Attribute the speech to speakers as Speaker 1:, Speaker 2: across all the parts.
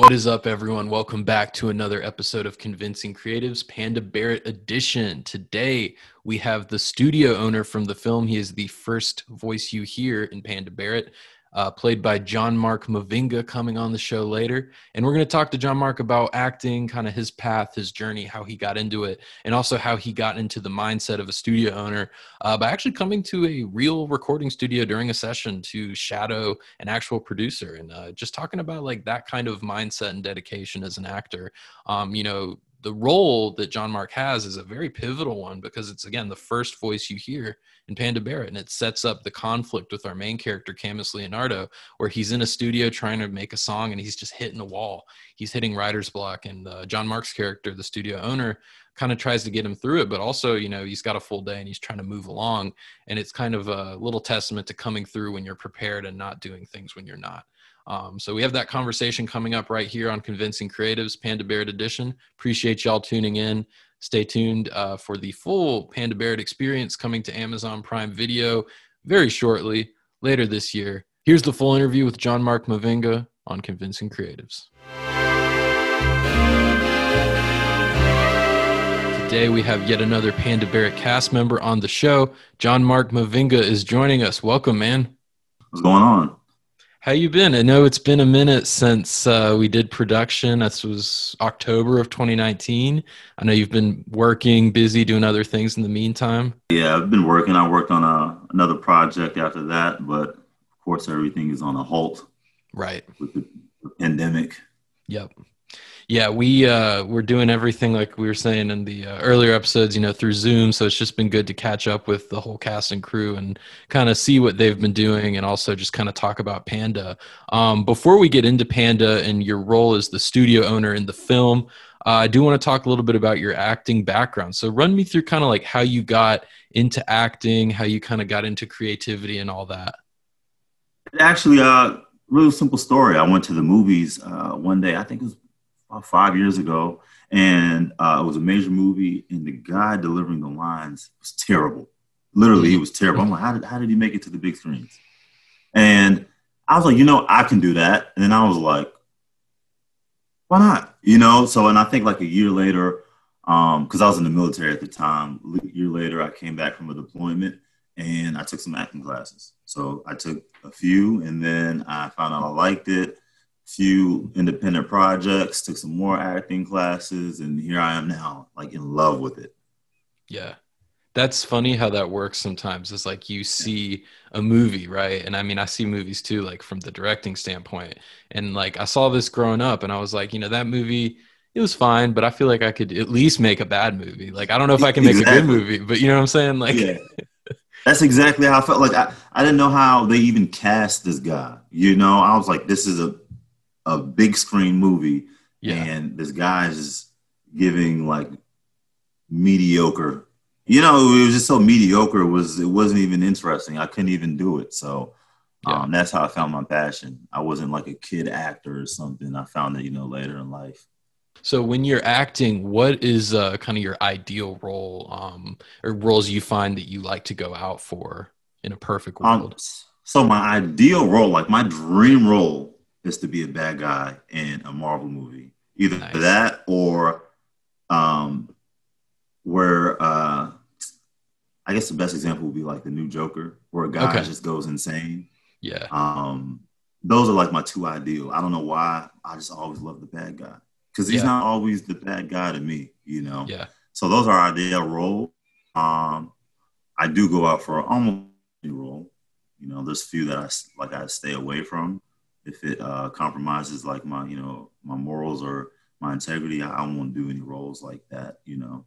Speaker 1: What is up, everyone? Welcome back to another episode of Convincing Creatives Panda Barrett Edition. Today, we have the studio owner from the film. He is the first voice you hear in Panda Barrett uh, played by John Mark Mavinga, coming on the show later. And we're going to talk to John Mark about acting, kind of his path, his journey, how he got into it, and also how he got into the mindset of a studio owner uh, by actually coming to a real recording studio during a session to shadow an actual producer and uh, just talking about like that kind of mindset and dedication as an actor. Um, you know, the role that John Mark has is a very pivotal one because it's again the first voice you hear in Panda Barrett, and it sets up the conflict with our main character Camus Leonardo, where he's in a studio trying to make a song and he's just hitting a wall. He's hitting writer's block, and uh, John Mark's character, the studio owner, kind of tries to get him through it, but also you know he's got a full day and he's trying to move along, and it's kind of a little testament to coming through when you're prepared and not doing things when you're not. Um, so we have that conversation coming up right here on Convincing Creatives Panda Barrett Edition. Appreciate y'all tuning in. Stay tuned uh, for the full Panda Barrett experience coming to Amazon Prime Video very shortly later this year. Here's the full interview with John Mark Mavinga on Convincing Creatives. Today we have yet another Panda Barrett cast member on the show. John Mark Mavinga is joining us. Welcome, man.
Speaker 2: What's going on?
Speaker 1: How you been? I know it's been a minute since uh, we did production. This was October of 2019. I know you've been working, busy, doing other things in the meantime.
Speaker 2: Yeah, I've been working. I worked on a, another project after that, but of course, everything is on a halt.
Speaker 1: Right.
Speaker 2: With the pandemic.
Speaker 1: Yep yeah we uh we're doing everything like we were saying in the uh, earlier episodes you know through zoom so it's just been good to catch up with the whole cast and crew and kind of see what they've been doing and also just kind of talk about panda. Um, before we get into panda and your role as the studio owner in the film uh, i do want to talk a little bit about your acting background. So run me through kind of like how you got into acting how you kind of got into creativity and all that.
Speaker 2: Actually uh really simple story. I went to the movies uh, one day i think it was about five years ago, and uh, it was a major movie, and the guy delivering the lines was terrible. Literally, he was terrible. I'm like, how did, how did he make it to the big screens? And I was like, you know, I can do that. And then I was like, why not? You know, so, and I think like a year later, because um, I was in the military at the time, a year later, I came back from a deployment and I took some acting classes. So I took a few, and then I found out I liked it few independent projects, took some more acting classes, and here I am now, like in love with it.
Speaker 1: Yeah. That's funny how that works sometimes. It's like you see a movie, right? And I mean, I see movies too, like from the directing standpoint. And like I saw this growing up, and I was like, you know, that movie, it was fine, but I feel like I could at least make a bad movie. Like I don't know if I can make exactly. a good movie, but you know what I'm saying? Like yeah.
Speaker 2: That's exactly how I felt. Like I, I didn't know how they even cast this guy. You know, I was like, this is a a big screen movie, yeah. and this guy is giving like mediocre. You know, it was just so mediocre. It was it wasn't even interesting. I couldn't even do it. So yeah. um, that's how I found my passion. I wasn't like a kid actor or something. I found it, you know, later in life.
Speaker 1: So when you're acting, what is uh, kind of your ideal role um, or roles you find that you like to go out for in a perfect um, world? Um,
Speaker 2: so my ideal role, like my dream role, is to be a bad guy in a Marvel movie. Either nice. that or um, where uh, I guess the best example would be like the new Joker, where a guy okay. just goes insane.
Speaker 1: Yeah.
Speaker 2: Um, those are like my two ideal. I don't know why. I just always love the bad guy because he's yeah. not always the bad guy to me. You know.
Speaker 1: Yeah.
Speaker 2: So those are ideal role. Um, I do go out for almost any role. You know, there's a few that I like. I stay away from if it uh, compromises like my you know my morals or my integrity, I want to do any roles like that. You know.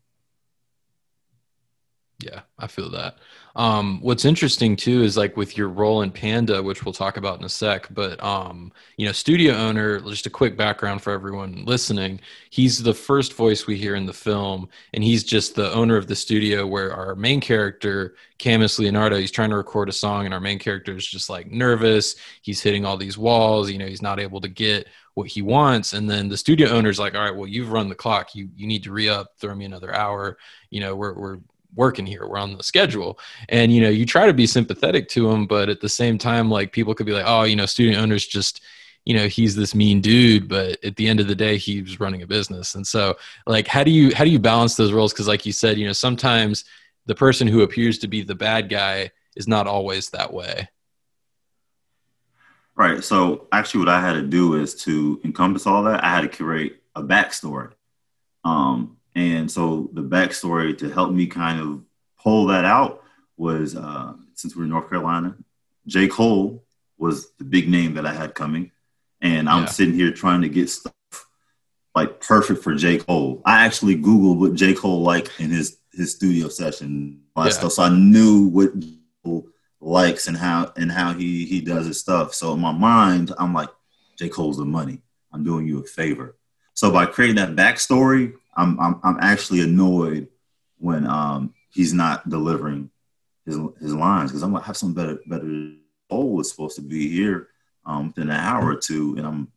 Speaker 1: Yeah, I feel that. Um, what's interesting too is like with your role in Panda, which we'll talk about in a sec, but um, you know, studio owner, just a quick background for everyone listening. He's the first voice we hear in the film, and he's just the owner of the studio where our main character, Camus Leonardo, he's trying to record a song, and our main character is just like nervous. He's hitting all these walls, you know, he's not able to get what he wants. And then the studio owner's like, all right, well, you've run the clock. You you need to re up, throw me another hour. You know, we're we're working here we're on the schedule. And you know you try to be sympathetic to them but at the same time like people could be like oh you know student owners just you know he's this mean dude but at the end of the day he's running a business. And so like how do you how do you balance those roles? Because like you said you know sometimes the person who appears to be the bad guy is not always that way.
Speaker 2: Right. So actually what i had to do is to encompass all that i had to create a backstory. Um and so the backstory to help me kind of pull that out was uh since we're in north carolina j cole was the big name that i had coming and I'm yeah. sitting here trying to get stuff like perfect for J. Cole. I actually Googled what J. Cole liked in his his studio session, yeah. stuff, so I knew what Cole likes and how and how he he does his stuff. So in my mind, I'm like, J. Cole's the money. I'm doing you a favor. So by creating that backstory, I'm I'm, I'm actually annoyed when um he's not delivering his his lines because I'm gonna have some better better. Cole is supposed to be here um, within an hour or two, and I'm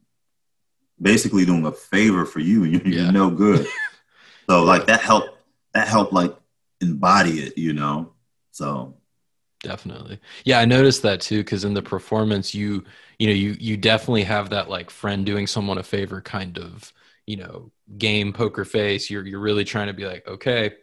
Speaker 2: basically doing a favor for you, and you're, yeah. you're no good. so like that helped. That helped like embody it, you know. So
Speaker 1: definitely, yeah, I noticed that too because in the performance, you you know you you definitely have that like friend doing someone a favor kind of you know game poker face. You're you're really trying to be like okay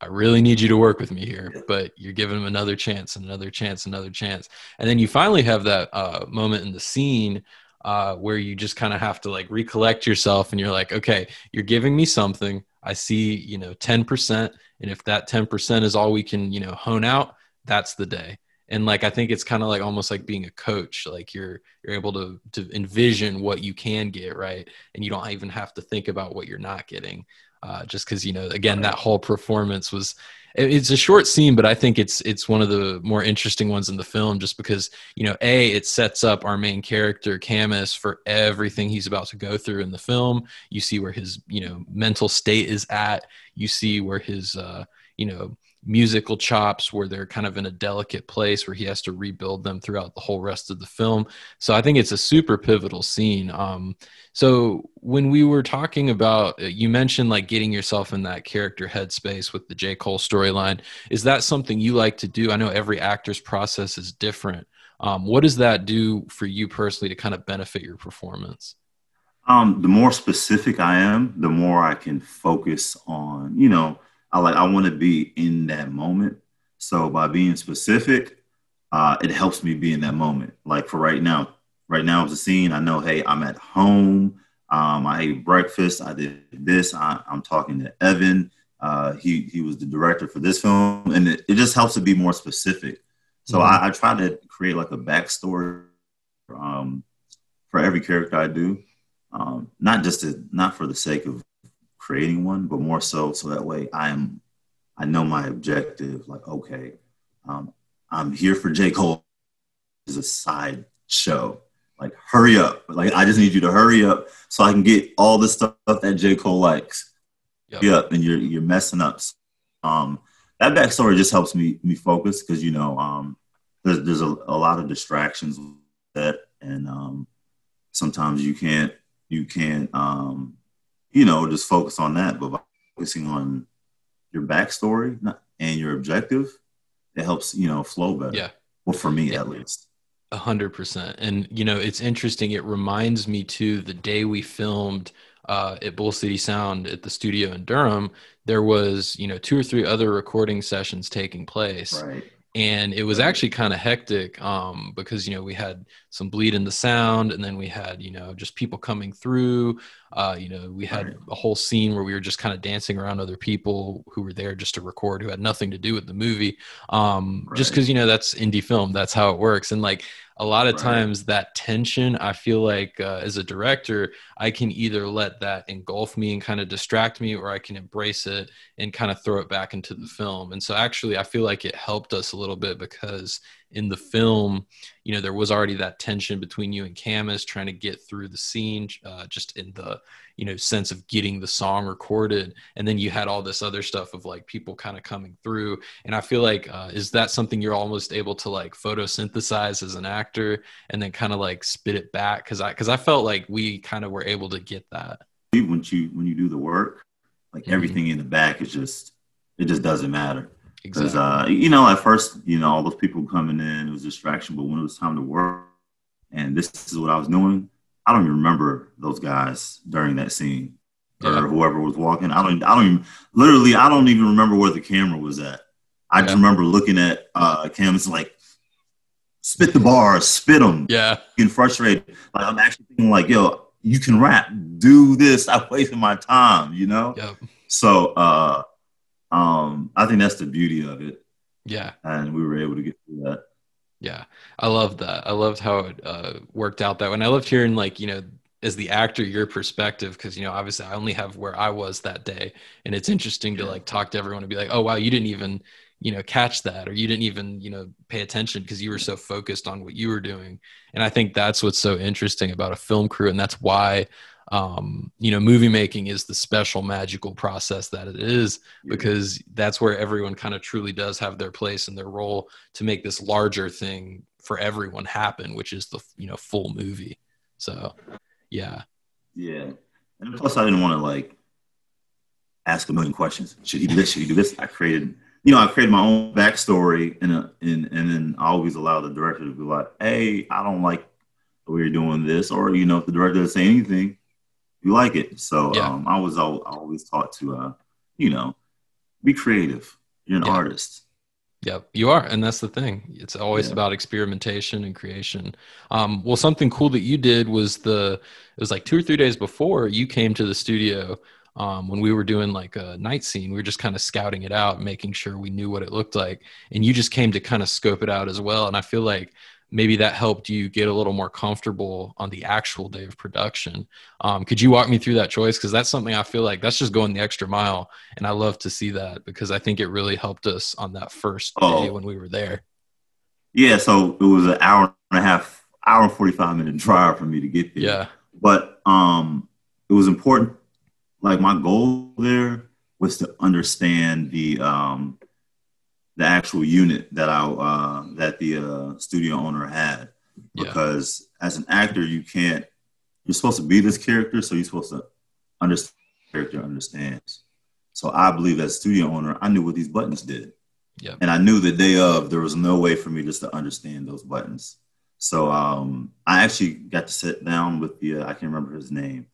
Speaker 1: I really need you to work with me here, but you're giving him another chance, and another chance, another chance. And then you finally have that uh, moment in the scene uh, where you just kind of have to like recollect yourself and you're like, okay, you're giving me something. I see, you know, 10%. And if that 10% is all we can, you know, hone out, that's the day. And like, I think it's kind of like almost like being a coach. Like you're, you're able to, to envision what you can get. Right. And you don't even have to think about what you're not getting uh, just because you know again that whole performance was it's a short scene but i think it's it's one of the more interesting ones in the film just because you know a it sets up our main character camus for everything he's about to go through in the film you see where his you know mental state is at you see where his uh you know musical chops where they're kind of in a delicate place where he has to rebuild them throughout the whole rest of the film. So I think it's a super pivotal scene. Um, so when we were talking about, uh, you mentioned like getting yourself in that character headspace with the J. Cole storyline. Is that something you like to do? I know every actor's process is different. Um, what does that do for you personally to kind of benefit your performance?
Speaker 2: Um, the more specific I am, the more I can focus on, you know, I like I want to be in that moment. So by being specific, uh, it helps me be in that moment. Like for right now, right now is a scene. I know, hey, I'm at home. Um, I ate breakfast. I did this. I, am talking to Evan. Uh, he he was the director for this film, and it, it just helps to be more specific. So mm-hmm. I, I, try to create like a backstory um, for every character I do, um, not just to, not for the sake of creating one, but more so so that way I am I know my objective. Like, okay, um, I'm here for J. Cole is a side show. Like, hurry up. Like, I just need you to hurry up so I can get all the stuff that J. Cole likes. Yep. yep. And you're you're messing up. Um, that backstory just helps me me focus because you know um, there's there's a, a lot of distractions that, and um, sometimes you can't you can't um, you know, just focus on that. But by focusing on your backstory and your objective, it helps, you know, flow better.
Speaker 1: Yeah.
Speaker 2: Well, for me yeah. at least.
Speaker 1: A hundred percent. And, you know, it's interesting. It reminds me too, the day we filmed uh, at Bull City Sound at the studio in Durham, there was, you know, two or three other recording sessions taking place.
Speaker 2: Right
Speaker 1: and it was actually kind of hectic um, because you know we had some bleed in the sound and then we had you know just people coming through. Uh, you know we had a whole scene where we were just kind of dancing around other people who were there just to record who had nothing to do with the movie. Um, right. just because you know that's indie film that's how it works. And like a lot of right. times that tension i feel like uh, as a director i can either let that engulf me and kind of distract me or i can embrace it and kind of throw it back into the film and so actually i feel like it helped us a little bit because in the film, you know, there was already that tension between you and Camus trying to get through the scene, uh, just in the, you know, sense of getting the song recorded. And then you had all this other stuff of like people kind of coming through. And I feel like, uh, is that something you're almost able to like photosynthesize as an actor and then kind of like spit it back? Cause I, cause I felt like we kind of were able to get that.
Speaker 2: When you, when you do the work, like mm-hmm. everything in the back is just, it just doesn't matter. Because exactly. uh, you know, at first, you know, all those people coming in, it was distraction. But when it was time to work, and this is what I was doing. I don't even remember those guys during that scene or whoever was walking. I don't. I don't even. Literally, I don't even remember where the camera was at. I yeah. just remember looking at uh, Camus like spit the bars, spit them.
Speaker 1: Yeah,
Speaker 2: getting frustrated. Like I'm actually thinking like, yo, you can rap. Do this. I'm wasting my time. You know.
Speaker 1: Yep.
Speaker 2: So, uh, um, I think that's the beauty of it.
Speaker 1: Yeah.
Speaker 2: And we were able to get through that.
Speaker 1: Yeah, I love that. I loved how it uh, worked out that way. And I loved hearing like you know as the actor your perspective because you know obviously I only have where I was that day, and it's interesting to like talk to everyone and be like, oh wow, you didn't even you know catch that or you didn't even you know pay attention because you were so focused on what you were doing. And I think that's what's so interesting about a film crew, and that's why um, you know, movie making is the special magical process that it is because that's where everyone kind of truly does have their place and their role to make this larger thing for everyone happen, which is the you know full movie. So, yeah,
Speaker 2: yeah, and plus I didn't want to like ask a million questions. Should he do this? Should he do this? I created, you know, I created my own backstory, and and and then I always allow the director to be like, "Hey, I don't like the way you're doing this," or you know, if the director doesn't say anything, you like it. So yeah. um, I was always taught to, uh, you know, be creative. You're an yeah. artist.
Speaker 1: Yep, you are, and that's the thing. It's always yeah. about experimentation and creation. Um, well, something cool that you did was the it was like two or three days before you came to the studio um, when we were doing like a night scene. We were just kind of scouting it out, making sure we knew what it looked like, and you just came to kind of scope it out as well. And I feel like maybe that helped you get a little more comfortable on the actual day of production. Um, could you walk me through that choice? Because that's something I feel like that's just going the extra mile, and I love to see that because I think it really helped us on that first oh. day when we were there.
Speaker 2: Yeah, so it was an hour and a half, hour and forty five minute drive for me to get there.
Speaker 1: Yeah,
Speaker 2: but um, it was important. Like my goal there was to understand the um, the actual unit that I uh, that the uh, studio owner had. Because yeah. as an actor you can't you're supposed to be this character so you're supposed to understand character understands. So I believe as studio owner I knew what these buttons did.
Speaker 1: Yeah.
Speaker 2: And I knew the day of there was no way for me just to understand those buttons. So um, I actually got to sit down with the uh, I can't remember his name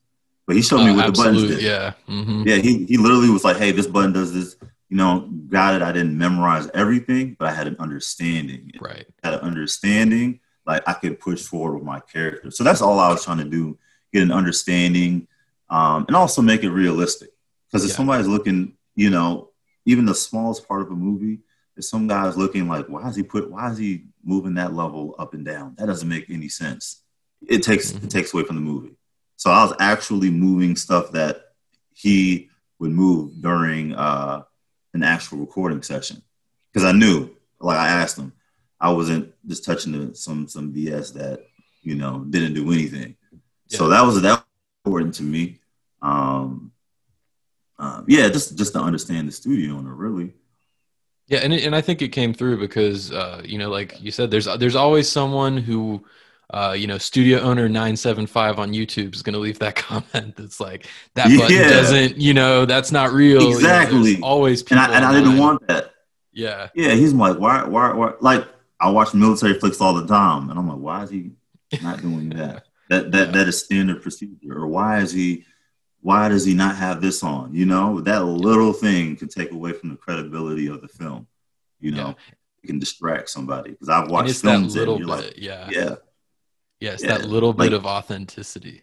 Speaker 2: but he showed me what the buttons did.
Speaker 1: yeah. Mm-hmm.
Speaker 2: yeah he, he literally was like hey this button does this you know, got it. I didn't memorize everything, but I had an understanding.
Speaker 1: Right.
Speaker 2: I had an understanding, like I could push forward with my character. So that's all I was trying to do: get an understanding, um, and also make it realistic. Because if yeah. somebody's looking, you know, even the smallest part of a movie, if some guy's looking like, why is he put, why is he moving that level up and down? That doesn't make any sense. It takes mm-hmm. it takes away from the movie. So I was actually moving stuff that he would move during. Uh, an actual recording session because I knew, like I asked them, I wasn't just touching the, some some BS that you know didn't do anything. Yeah. So that was that was important to me. Um, uh, yeah, just just to understand the studio owner really.
Speaker 1: Yeah, and and I think it came through because uh, you know, like you said, there's there's always someone who uh, you know, studio owner 975 on YouTube is going to leave that comment that's like, that button yeah. doesn't, you know, that's not real.
Speaker 2: Exactly.
Speaker 1: You know, always people.
Speaker 2: And I, and I didn't want that.
Speaker 1: Yeah.
Speaker 2: Yeah. He's like, why, why, why? Like, I watch military flicks all the time. And I'm like, why is he not doing that? that, that, yeah. that is standard procedure. Or why is he, why does he not have this on? You know, that little thing can take away from the credibility of the film. You know, yeah. it can distract somebody because I've watched films and, you're bit, like,
Speaker 1: yeah,
Speaker 2: yeah,
Speaker 1: Yes, yeah, that little bit like, of authenticity.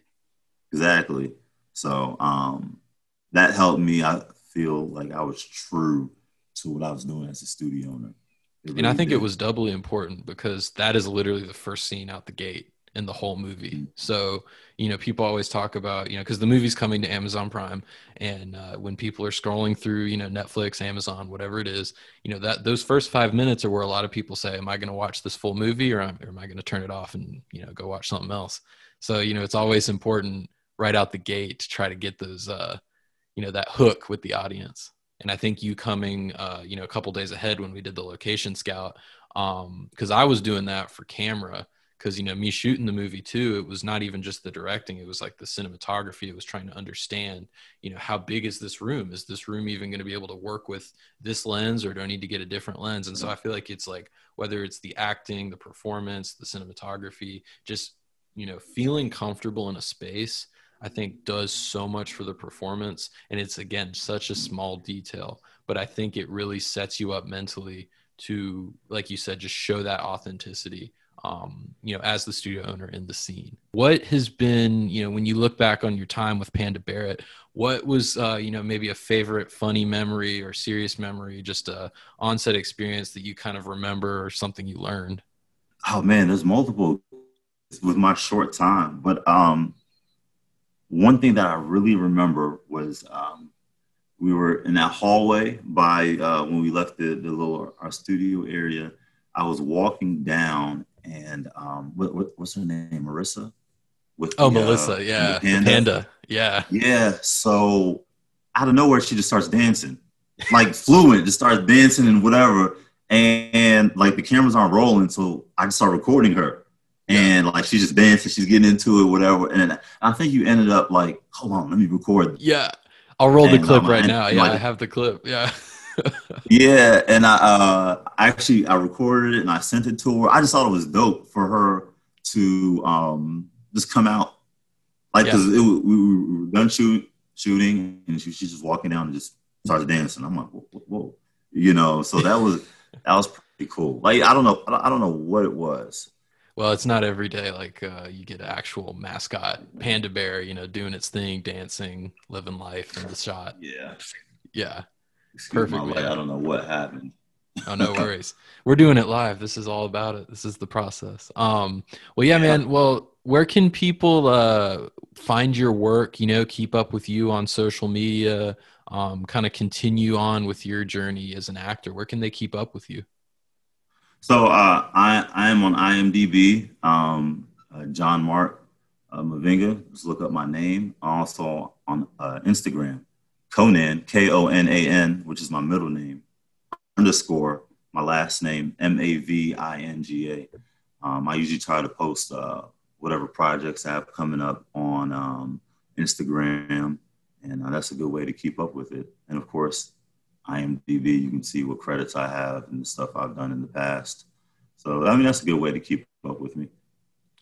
Speaker 2: Exactly. So um, that helped me. I feel like I was true to what I was doing as a studio owner.
Speaker 1: Really and I think did. it was doubly important because that is literally the first scene out the gate in the whole movie. So, you know, people always talk about, you know, because the movie's coming to Amazon Prime, and uh, when people are scrolling through, you know, Netflix, Amazon, whatever it is, you know, that those first five minutes are where a lot of people say, "Am I going to watch this full movie, or, am, or am I going to turn it off and you know go watch something else?" So, you know, it's always important right out the gate to try to get those, uh, you know, that hook with the audience. And I think you coming, uh, you know, a couple days ahead when we did the location scout, because um, I was doing that for camera because you know me shooting the movie too it was not even just the directing it was like the cinematography it was trying to understand you know how big is this room is this room even going to be able to work with this lens or do i need to get a different lens and so i feel like it's like whether it's the acting the performance the cinematography just you know, feeling comfortable in a space, I think does so much for the performance. And it's again such a small detail, but I think it really sets you up mentally to, like you said, just show that authenticity um, you know, as the studio owner in the scene. What has been, you know, when you look back on your time with Panda Barrett, what was, uh, you know, maybe a favorite funny memory or serious memory, just a onset experience that you kind of remember or something you learned?
Speaker 2: Oh man, there's multiple with my short time, but um, one thing that I really remember was um, we were in that hallway by uh, when we left the, the little our studio area. I was walking down and um, what, what, what's her name, Marissa?
Speaker 1: With oh, the, Melissa, uh, yeah, panda. panda. yeah,
Speaker 2: yeah. So out of nowhere, she just starts dancing, like fluent, just starts dancing and whatever. And, and, like the cameras aren't rolling, so I just start recording her, and like she's just dancing, she's getting into it, whatever. And I think you ended up like, hold on, let me record.
Speaker 1: Yeah, I'll roll and, the clip um, right now. Yeah, like, I have the clip. Yeah.
Speaker 2: yeah, and I uh, actually I recorded it and I sent it to her. I just thought it was dope for her to um, just come out, like because yeah. we, we, were done shoot, shooting, and she, she's just walking down and just starts dancing. I'm like, whoa, whoa, whoa. you know. So that was that was pretty cool. Like I don't know, I don't know what it was.
Speaker 1: Well, it's not every day like uh, you get an actual mascot panda bear, you know, doing its thing, dancing, living life in the shot.
Speaker 2: Yeah,
Speaker 1: yeah.
Speaker 2: Excuse Perfect. My I don't know what happened.
Speaker 1: oh no worries. We're doing it live. This is all about it. This is the process. Um well yeah, yeah. man. Well where can people uh find your work you know keep up with you on social media um kind of continue on with your journey as an actor? Where can they keep up with you?
Speaker 2: So uh i i am on imdb um uh, john mark uh, mavinga. Just look up my name. Also on uh, instagram Konan, K O N A N, which is my middle name, underscore my last name, M A V I N G A. Um, I usually try to post uh, whatever projects I have coming up on um, Instagram, and uh, that's a good way to keep up with it. And of course, IMDb, you can see what credits I have and the stuff I've done in the past. So, I mean, that's a good way to keep up with me.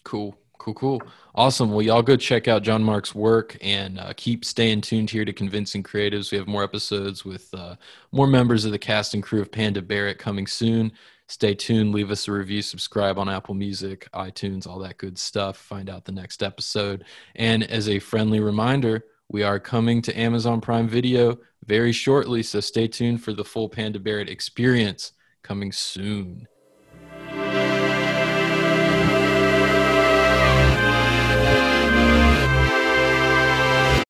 Speaker 1: Cool. Cool, cool. Awesome. Well, y'all go check out John Mark's work and uh, keep staying tuned here to Convincing Creatives. We have more episodes with uh, more members of the cast and crew of Panda Barrett coming soon. Stay tuned. Leave us a review. Subscribe on Apple Music, iTunes, all that good stuff. Find out the next episode. And as a friendly reminder, we are coming to Amazon Prime Video very shortly. So stay tuned for the full Panda Barrett experience coming soon.